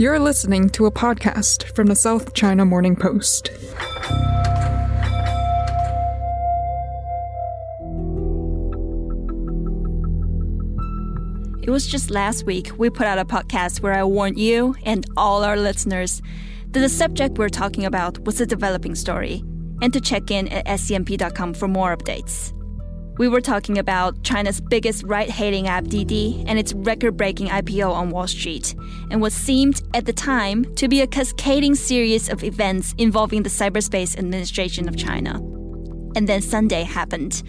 You're listening to a podcast from the South China Morning Post. It was just last week we put out a podcast where I warned you and all our listeners that the subject we're talking about was a developing story, and to check in at scmp.com for more updates. We were talking about China's biggest ride hailing app Didi and its record breaking IPO on Wall Street, and what seemed at the time to be a cascading series of events involving the Cyberspace Administration of China. And then Sunday happened,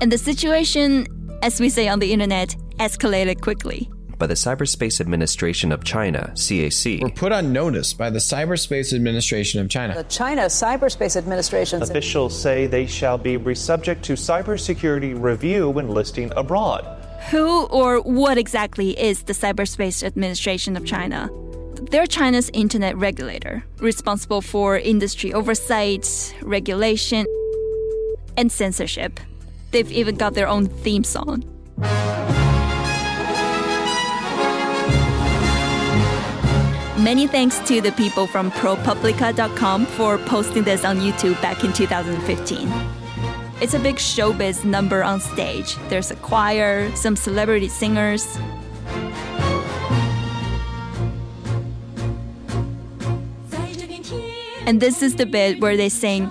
and the situation, as we say on the internet, escalated quickly by the Cyberspace Administration of China, CAC. Were put on notice by the Cyberspace Administration of China. The China Cyberspace Administration. Officials say they shall be subject to cybersecurity review when listing abroad. Who or what exactly is the Cyberspace Administration of China? They're China's internet regulator, responsible for industry oversight, regulation, and censorship. They've even got their own theme song. Many thanks to the people from ProPublica.com for posting this on YouTube back in 2015. It's a big showbiz number on stage. There's a choir, some celebrity singers. And this is the bit where they sing,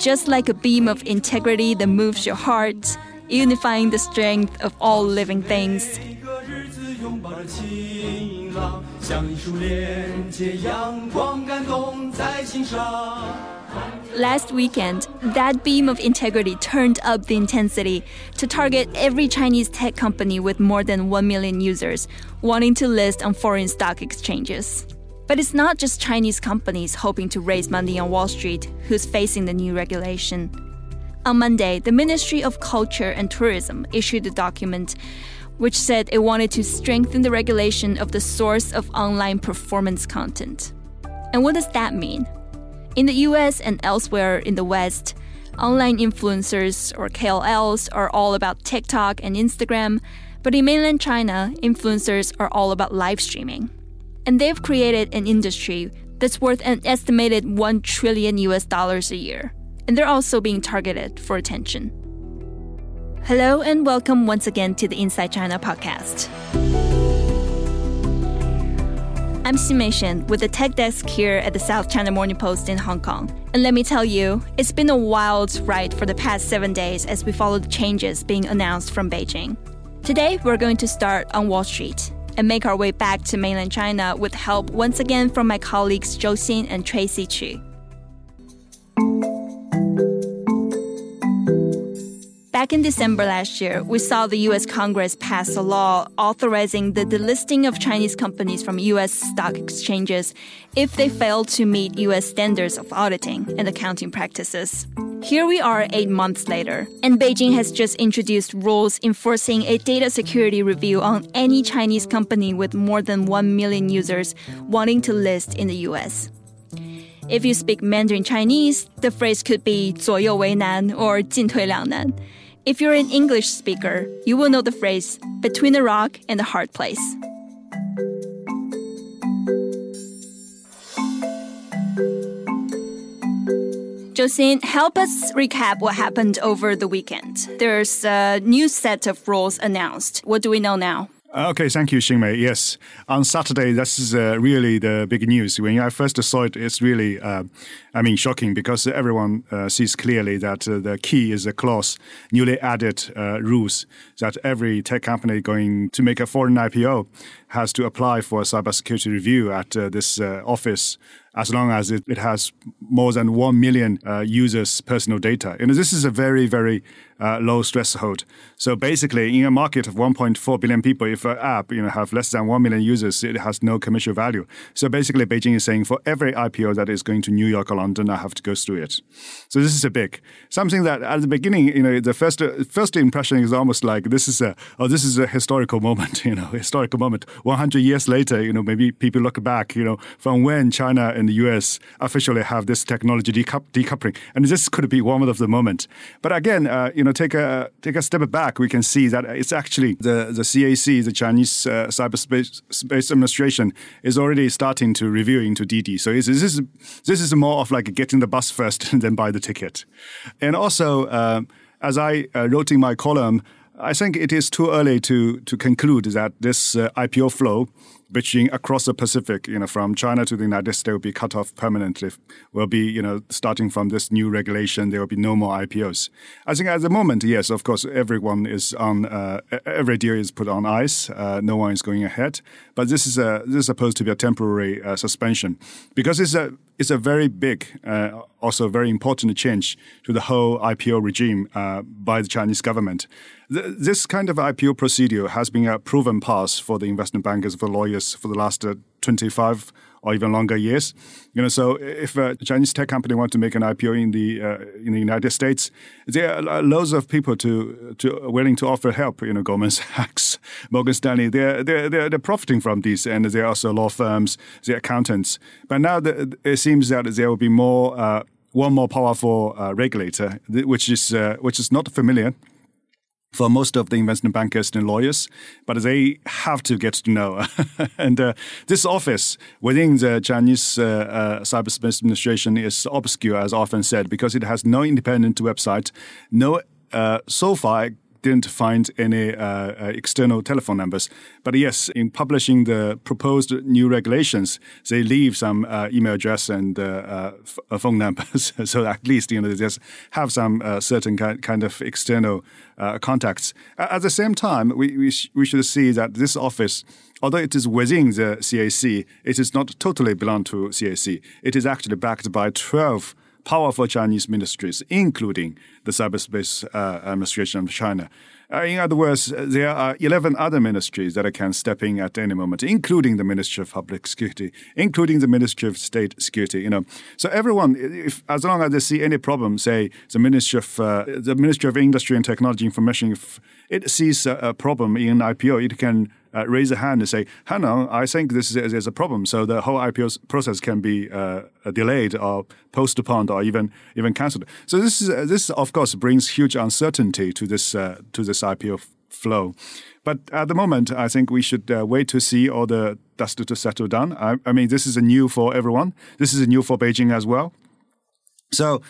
just like a beam of integrity that moves your heart, unifying the strength of all living things. Last weekend, that beam of integrity turned up the intensity to target every Chinese tech company with more than 1 million users wanting to list on foreign stock exchanges. But it's not just Chinese companies hoping to raise money on Wall Street who's facing the new regulation. On Monday, the Ministry of Culture and Tourism issued a document which said it wanted to strengthen the regulation of the source of online performance content. And what does that mean? In the US and elsewhere in the West, online influencers or KOLs are all about TikTok and Instagram, but in mainland China, influencers are all about live streaming. And they've created an industry that's worth an estimated 1 trillion US dollars a year. And they're also being targeted for attention. Hello and welcome once again to the Inside China podcast. I'm Xinmei Shen with the tech desk here at the South China Morning Post in Hong Kong. And let me tell you, it's been a wild ride for the past seven days as we follow the changes being announced from Beijing. Today, we're going to start on Wall Street and make our way back to mainland China with help once again from my colleagues Zhou Xin and Tracy Qu. Back in December last year, we saw the US Congress pass a law authorizing the delisting of Chinese companies from US stock exchanges if they fail to meet US standards of auditing and accounting practices. Here we are eight months later, and Beijing has just introduced rules enforcing a data security review on any Chinese company with more than 1 million users wanting to list in the US. If you speak Mandarin Chinese, the phrase could be 左右为难 or 进退两难. If you're an English speaker, you will know the phrase between a rock and a hard place. Zhou Xin, help us recap what happened over the weekend. There's a new set of rules announced. What do we know now? Okay, thank you, Xinmei. Yes, on Saturday, this is uh, really the big news. When I first saw it, it's really, uh, I mean, shocking because everyone uh, sees clearly that uh, the key is a clause, newly added uh, rules that every tech company going to make a foreign IPO has to apply for a cybersecurity review at uh, this office as long as it, it has more than 1 million uh, users' personal data. And this is a very, very uh, low threshold. So basically, in a market of 1.4 billion people, if an app you know have less than 1 million users, it has no commercial value. So basically, Beijing is saying for every IPO that is going to New York or London, I have to go through it. So this is a big something that at the beginning, you know, the first first impression is almost like this is a oh this is a historical moment, you know, historical moment. 100 years later, you know, maybe people look back, you know, from when China and and the US officially have this technology decoupling, and this could be one of the moment. But again, uh, you know, take a take a step back, we can see that it's actually the the CAC, the Chinese uh, Cyberspace Space Administration, is already starting to review into Didi. So this is this is more of like getting the bus first then buy the ticket. And also, uh, as I uh, wrote in my column. I think it is too early to to conclude that this uh, IPO flow bridging across the Pacific, you know, from China to the United States will be cut off permanently. Will be, you know, starting from this new regulation, there will be no more IPOs. I think at the moment, yes, of course, everyone is on, uh, every deal is put on ice. Uh, no one is going ahead. But this is a, this is supposed to be a temporary uh, suspension because it's a, it's a very big, uh, also very important change to the whole IPO regime uh, by the Chinese government. this kind of IPO procedure has been a proven path for the investment bankers, for lawyers for the last uh, 25 or even longer years. You know, so if a Chinese tech company want to make an IPO in the uh, in the United States, there are loads of people to to willing to offer help. You know, Goldman Sachs, Morgan Stanley, they're they're they're, they're profiting from this, and there are also law firms, the accountants. But now the, it seems that there will be more. Uh, one more powerful uh, regulator, which is uh, which is not familiar for most of the investment bankers and lawyers, but they have to get to know. and uh, this office within the Chinese uh, uh, cyberspace administration is obscure, as often said, because it has no independent website, no uh, so far didn't find any uh, uh, external telephone numbers. But yes, in publishing the proposed new regulations, they leave some uh, email address and uh, uh, phone numbers. so at least you know they just have some uh, certain ki- kind of external contacts. At the same time, we we, sh- we should see that this office although it is within the CAC, it is not totally belong to CAC. It is actually backed by 12 powerful Chinese ministries, including the Cyberspace uh, Administration of China. Uh, in other words, there are 11 other ministries that can step in at any moment, including the Ministry of Public Security, including the Ministry of State Security. You know, so everyone, if, as long as they see any problem, say the Ministry of uh, the Ministry of Industry and Technology Information, if it sees a, a problem in IPO, it can uh, raise a hand and say, "Hang on, I think this is, is a problem." So the whole IPO process can be uh, delayed or postponed or even even cancelled. So this is uh, this of course brings huge uncertainty to this uh, to this IPO flow. But at the moment, I think we should uh, wait to see all the dust to settle down. I, I mean, this is a new for everyone. This is a new for Beijing as well. So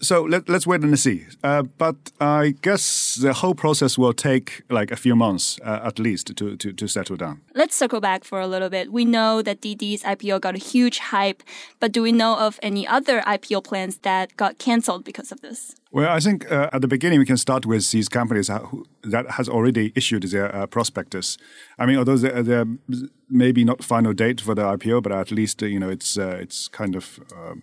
so let, us wait and see. Uh, but I guess the whole process will take like a few months uh, at least to, to, to settle down. Let's circle back for a little bit. We know that Didi's IPO got a huge hype, but do we know of any other IPO plans that got canceled because of this? Well, I think uh, at the beginning we can start with these companies who, that has already issued their uh, prospectus. I mean, although there, there may be not final date for the IPO, but at least you know it's uh, it's kind of um,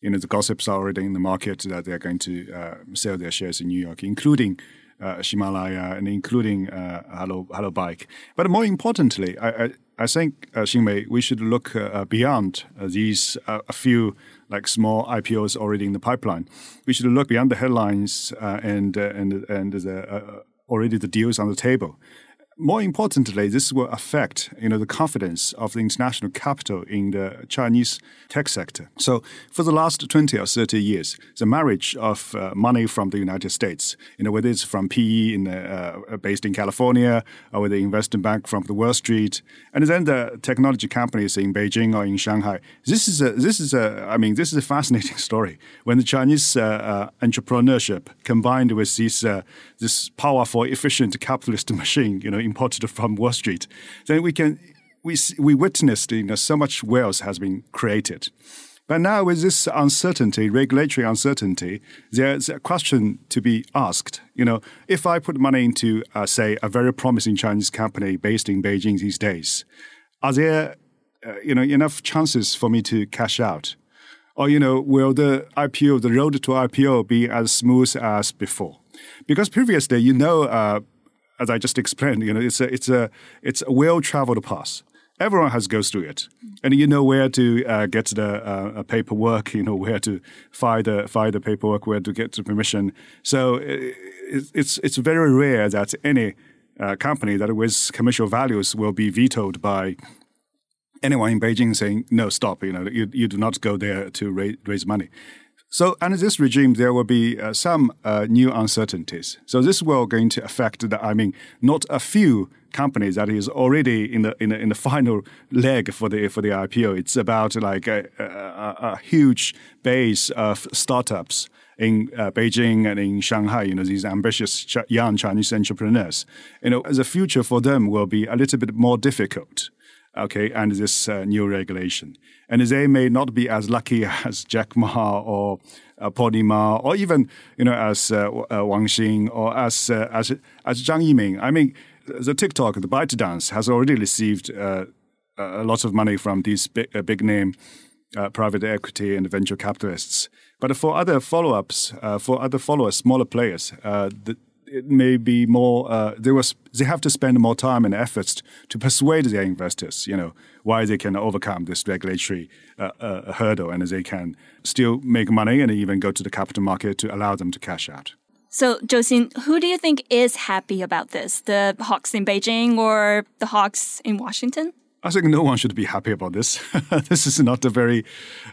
you know, the gossips are already in the market that they're going to uh, sell their shares in New York, including uh, Himalaya and including uh, Hello, Hello Bike. But more importantly, I, I, I think, uh, Xinmei, we should look uh, beyond uh, these uh, a few like small IPOs already in the pipeline. We should look beyond the headlines and and and the, already the deals on the table more importantly, this will affect you know the confidence of the international capital in the Chinese tech sector. So, for the last twenty or thirty years, the marriage of uh, money from the United States, you know, whether it's from PE in uh, based in California or the investment bank from the Wall Street, and then the technology companies in Beijing or in Shanghai. This is a this is a I mean this is a fascinating story when the Chinese uh, uh entrepreneurship combined with this uh, this powerful, efficient capitalist machine, you know imported from Wall Street, then we can we we witnessed you know so much wealth has been created. But now with this uncertainty, regulatory uncertainty, there's a question to be asked. You know, if I put money into, uh, say, a very promising Chinese company based in Beijing these days, are there, uh, you know, enough chances for me to cash out? Or, you know, will the IPO, the road to IPO be as smooth as before? Because previously, you know, uh, as I just explained, you know, it's a it's a it's a well traveled path. Everyone has goes through it, and you know where to uh, get the uh, paperwork. You know where to file the file the paperwork, where to get the permission. So it's it's very rare that any uh, company that with commercial values will be vetoed by anyone in Beijing saying, no, stop, you know, you, you do not go there to raise, raise money. So under this regime, there will be uh, some uh, new uncertainties. So this will going to affect the, I mean, not a few companies that is already in the in the, in the final leg for the for the IPO. It's about like a, a, a huge base of startups in uh, Beijing and in Shanghai, you know, these ambitious ch- young Chinese entrepreneurs. You know, the future for them will be a little bit more difficult okay, and this uh, new regulation. And they may not be as lucky as Jack Ma or uh, Ma, or even you know as uh, uh, Wang Xing or as uh, as as Zhang Yiming. I mean, the TikTok, the ByteDance, has already received uh, a lot of money from these big, uh, big name private equity and venture capitalists. But for other follow ups, for other followers, smaller players, the, it may be more uh, they was they have to spend more time and efforts to persuade their investors you know why they can overcome this regulatory uh, uh, hurdle and they can still make money and even go to the capital market to allow them to cash out so, Zhou who do you think is happy about this? The hawks in Beijing or the hawks in Washington? I think no one should be happy about this. this is not a very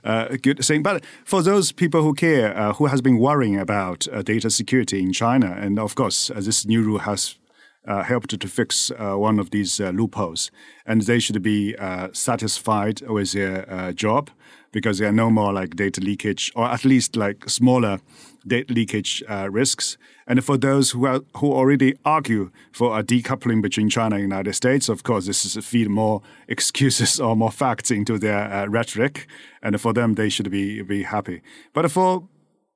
uh, good thing. But for those people who care, uh, who has been worrying about uh, data security in China, and of course, uh, this new rule has uh, helped to fix uh, one of these loopholes, and they should be satisfied with their job because there are no more like data leakage, or at least like smaller data leakage uh, risks. And for those who are, who already argue for a decoupling between China and the United States, of course, this is a feed more excuses or more facts into their uh, rhetoric. And for them, they should be be happy. But for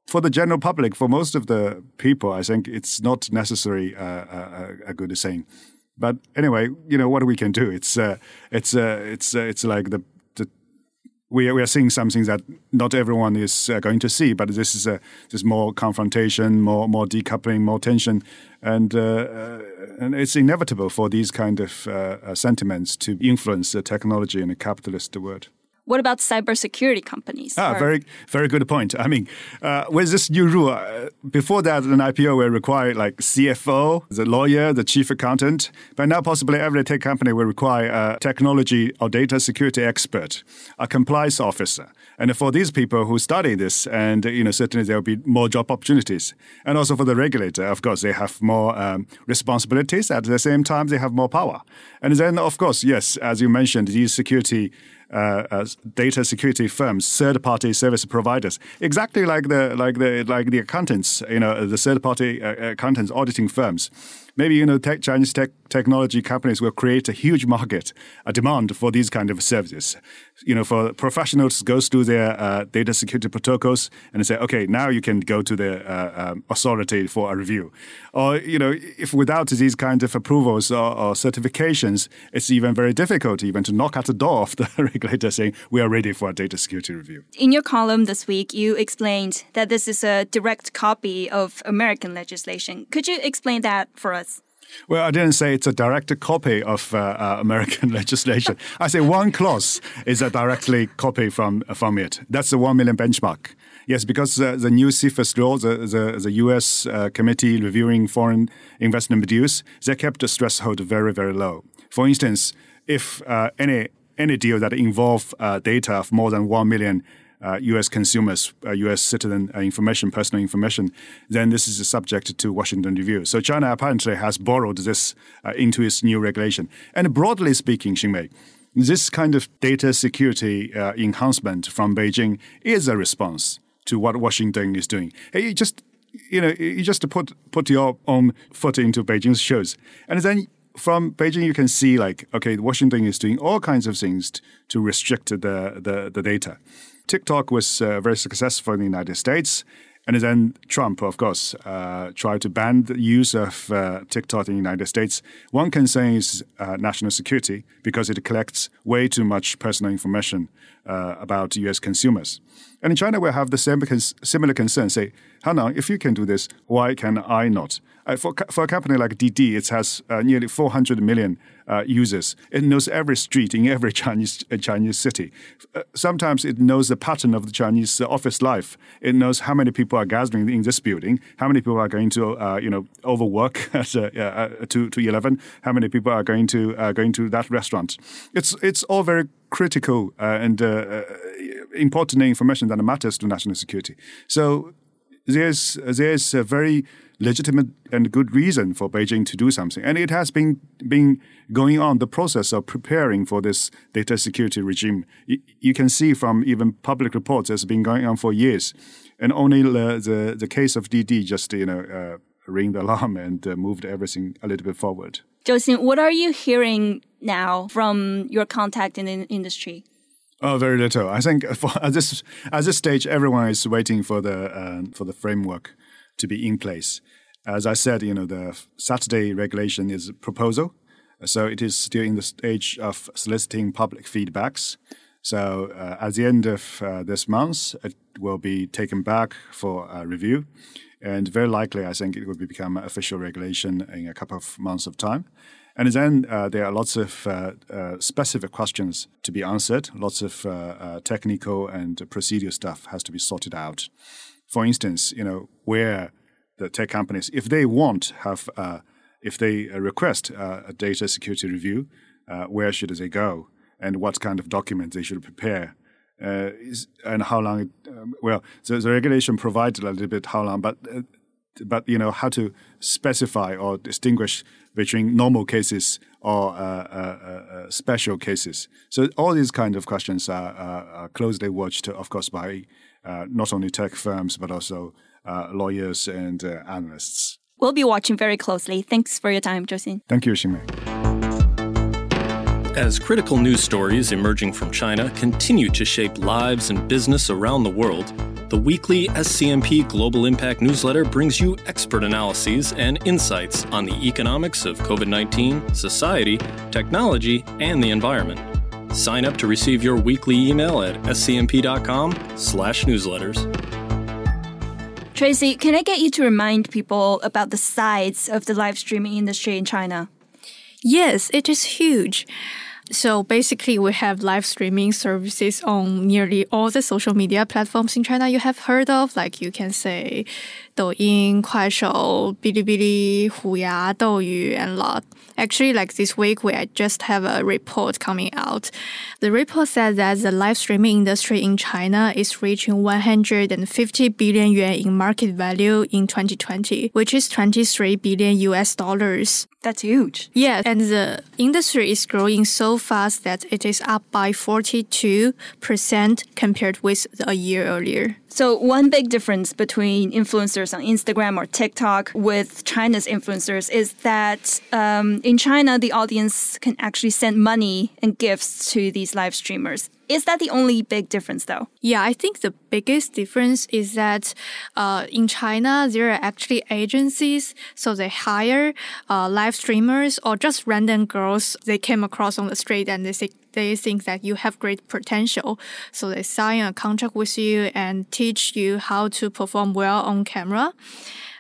for the general public, for most of the people, I think it's not necessarily uh, a, a, good saying. But anyway, you know what we can do. It's uh, it's uh, it's uh, it's like the we are, we are seeing something that not everyone is uh, going to see, but this is a there's more confrontation, more more decoupling, more tension, and uh, uh, and it's inevitable for these kind of uh, uh, sentiments to influence the technology in a capitalist world. What about cybersecurity companies? Ah, or? very, very good point. I mean, uh, with this new rule, uh, before that, an IPO will require like CFO, the lawyer, the chief accountant, but now possibly every tech company will require a technology or data security expert, a compliance officer. And for these people who study this, and you know, certainly there will be more job opportunities. And also for the regulator, of course, they have more um, responsibilities. At the same time, they have more power. And then, of course, yes, as you mentioned, these security uh, data security firms, third-party service providers, exactly like the like the like the accountants, you know, the third-party uh, accountants auditing firms maybe you know tech, Chinese tech technology companies will create a huge market, a demand for these kind of services. You know, for professionals goes through their uh, data security protocols and say, okay, now you can go to the uh, um, authority for a review. Or you know, if without these kind of approvals or, or, certifications, it's even very difficult even to knock at the door of the regulator saying we are ready for a data security review. In your column this week, you explained that this is a direct copy of American legislation. Could you explain that for us? Well, I didn't say it's a direct copy of uh, uh, American legislation. I say one clause is a directly copy from from it. That's the one million benchmark. Yes, because uh, the new CFIUS law, the, the, the U.S. Uh, committee reviewing foreign investment dues, they kept the threshold very, very low. For instance, if uh, any any deal that involve uh, data of more than one million uh, U.S. consumers, uh, U.S. citizen uh, information, personal information, then this is subject to Washington review. So China apparently has borrowed this uh, into its new regulation. And broadly speaking, Xinmei, this kind of data security uh, enhancement from Beijing is a response to what Washington is doing. You just you know, you just put put your own foot into Beijing's shoes, and then from Beijing, you can see like, okay, Washington is doing all kinds of things to restrict the, the, the data. TikTok was uh, very successful in the United States. And then Trump, of course, uh, tried to ban the use of uh, TikTok in the United States. One concern is uh, national security because it collects way too much personal information uh, about U.S. consumers. And in China, we have the same similar concern. Say, hang on, if you can do this, why can I not? Uh, for, for a company like Didi, it has uh, nearly 400 million uh, users. It knows every street in every Chinese uh, Chinese city. Uh, sometimes it knows the pattern of the Chinese uh, office life. It knows how many people are gathering in this building, how many people are going to you know overwork at to to eleven, how many people are going to going to that restaurant. It's it's all very critical and important information that matters to national security. So there's there's a very legitimate and good reason for Beijing to do something. And it has been been going on the process of preparing for this data security regime. You, can see from even public reports it's been going on for years, and only the the, the case of Didi just you know uh, ring the alarm and uh, moved everything a little bit forward. Zhou Xin, what are you hearing now from your contact in the industry? Oh, very little. I think for, at this at this stage, everyone is waiting for the uh, for the framework to be in place. As I said, you know, the Saturday regulation is a proposal, so it is still in the stage of soliciting public feedbacks. So uh, at the end of uh, this month, it will be taken back for review, and very likely, I think it will become official regulation in a couple of months of time. And then uh, there are lots of uh, uh, specific questions to be answered. Lots of uh, uh, technical and procedural stuff has to be sorted out for instance, you know, where the tech companies, if they want have, uh, if they request a data security review, where should they go and what kind of documents they should prepare, uh, is, and how long? It, um, well, the, the, regulation provides a little bit how long, but uh, but you know how to specify or distinguish between normal cases or special cases. So all these kind of questions are, are closely watched, of course, by uh, not only tech firms, but also uh, lawyers and uh, analysts. We'll be watching very closely. Thanks for your time, Zhou Xin. Thank you, Xinmei. As critical news stories emerging from China continue to shape lives and business around the world, the weekly SCMP Global Impact newsletter brings you expert analyses and insights on the economics of COVID 19, society, technology, and the environment. Sign up to receive your weekly email at scmp.com/newsletters. Tracy, can I get you to remind people about the size of the live streaming industry in China? Yes, it is huge. So basically, we have live streaming services on nearly all the social media platforms in China you have heard of. Like you can say Douyin, Kuaishou, Bilibili, Huya, Douyu, and lot. Actually, like this week, we just have a report coming out. The report says that the live streaming industry in China is reaching 150 billion yuan in market value in 2020, which is 23 billion US dollars. That's huge. Yeah, and the industry is growing so fast that it is up by 42% compared with a year earlier. So, one big difference between influencers on Instagram or TikTok with China's influencers is that um, in China, the audience can actually send money and gifts to these live streamers. Is that the only big difference, though? Yeah, I think the biggest difference is that uh, in China, there are actually agencies. So they hire uh, live streamers or just random girls they came across on the street and they say, they think that you have great potential. So they sign a contract with you and teach you how to perform well on camera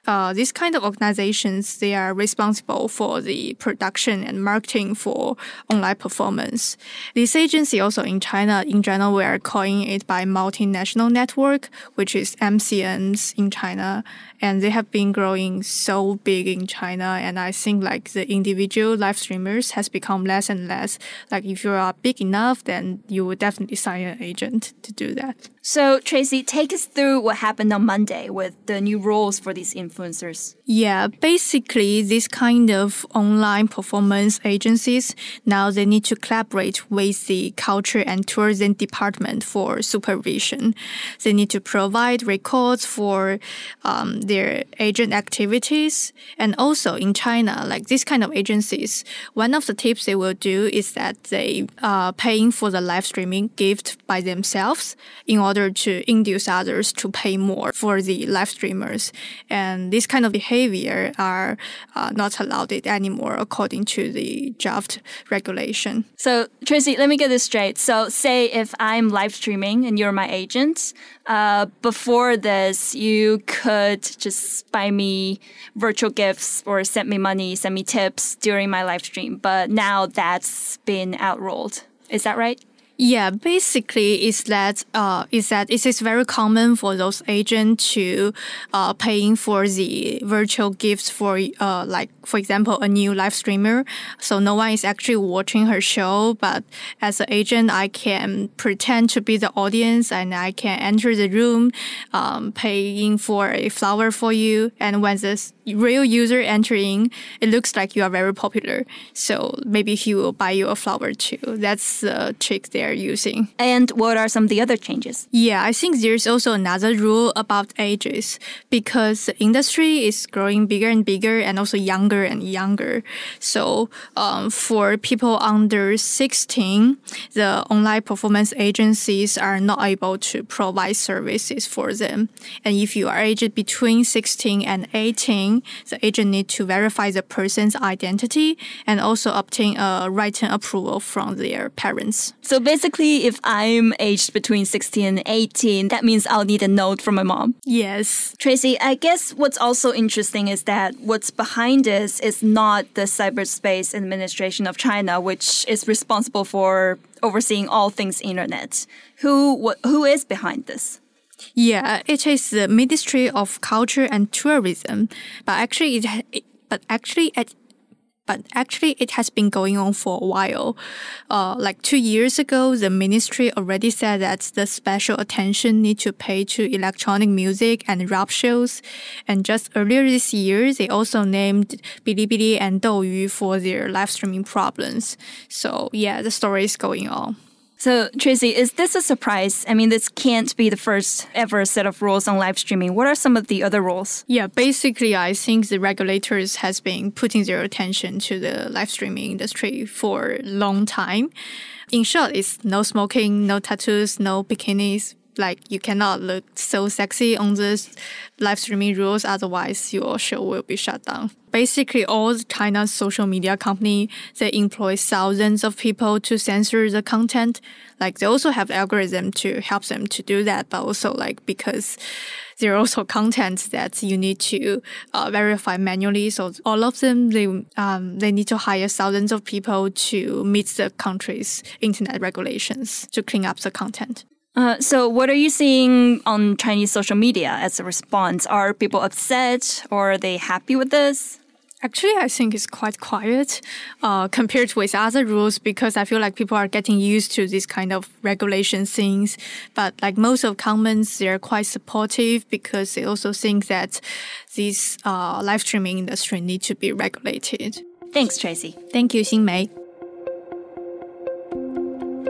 uh, these kind of organizations they are responsible for the production and marketing for online performance. This agency also in China in general we are calling it by multinational network, which is MCNs in China, and they have been growing so big in China. And I think like the individual live streamers has become less and less. Like if you are big enough, then you would definitely sign an agent to do that. So Tracy, take us through what happened on Monday with the new rules for these influencers. Yeah, basically this kind of online performance agencies now they need to collaborate with the culture and tourism department for supervision. They need to provide records for um, their agent activities. And also in China, like this kind of agencies, one of the tips they will do is that they are paying for the live streaming gift by themselves in order to induce others to pay more for the live streamers. And this kind of behavior are uh, not allowed anymore according to the draft regulation. So Tracy, let me get this straight. So say if I'm live streaming and you're my agent, uh, before this, you could just buy me virtual gifts or send me money, send me tips during my live stream. But now that's been outrolled. Is that right? Yeah, basically, is that uh, is that it is very common for those agents to uh, paying for the virtual gifts for uh, like for example a new live streamer. So no one is actually watching her show, but as an agent, I can pretend to be the audience and I can enter the room, um, paying for a flower for you. And when the real user entering, it looks like you are very popular. So maybe he will buy you a flower too. That's the trick there they're using. And what are some of the other changes? Yeah, I think there's also another rule about ages because the industry is growing bigger and bigger and also younger and younger. So um, for people under 16, the online performance agencies are not able to provide services for them. And if you are aged between 16 and 18, the agent need to verify the person's identity and also obtain a written approval from their parents. So basically basically, if I'm aged between 16 and 18, that means I'll need a note from my mom. Yes. Tracy, I guess what's also interesting is that what's behind this is not the Cyberspace Administration of China, which is responsible for overseeing all things internet. Who, wh- who is behind this? Yeah, it is the Ministry of Culture and Tourism, but actually it, but actually at but actually it has been going on for a while. Uh, like two years ago, the ministry already said that the special attention need to pay to electronic music and rap shows. And just earlier this year, they also named Bilibili and Douyu for their live streaming problems. So yeah, the story is going on. So, Tracy, is this a surprise? I mean, this can't be the first ever set of rules on live streaming. What are some of the other rules? Yeah, basically, I think the regulators has been putting their attention to the live streaming industry for a long time. In short, it's no smoking, no tattoos, no bikinis, like you cannot look so sexy on this live streaming rules otherwise your show will be shut down basically all china's social media company they employ thousands of people to censor the content like they also have algorithm to help them to do that but also like because there are also content that you need to uh, verify manually. So all of them, they um, they need to hire thousands of people to meet the country's internet regulations to clean up the content. Uh, so, what are you seeing on Chinese social media as a response? Are people upset or are they happy with this? Actually, I think it's quite quiet uh, compared with other rules because I feel like people are getting used to this kind of regulation things. But like most of comments, they're quite supportive because they also think that this uh, live streaming industry need to be regulated. Thanks, Tracy. Thank you, Xinmei.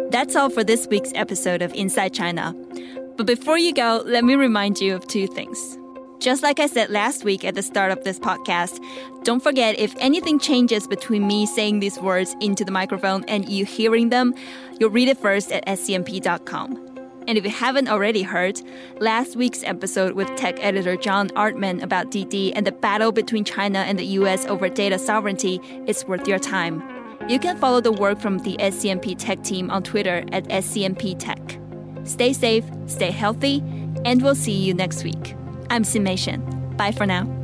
That's all for this week's episode of Inside China. But before you go, let me remind you of two things. Just like I said last week at the start of this podcast, don't forget if anything changes between me saying these words into the microphone and you hearing them, you'll read it first at scmp.com. And if you haven't already heard, last week's episode with tech editor John Artman about Didi and the battle between China and the US over data sovereignty is worth your time. You can follow the work from the SCMP Tech team on Twitter at SCMP Tech. Stay safe, stay healthy, and we'll see you next week. I'm Shen. Bye for now.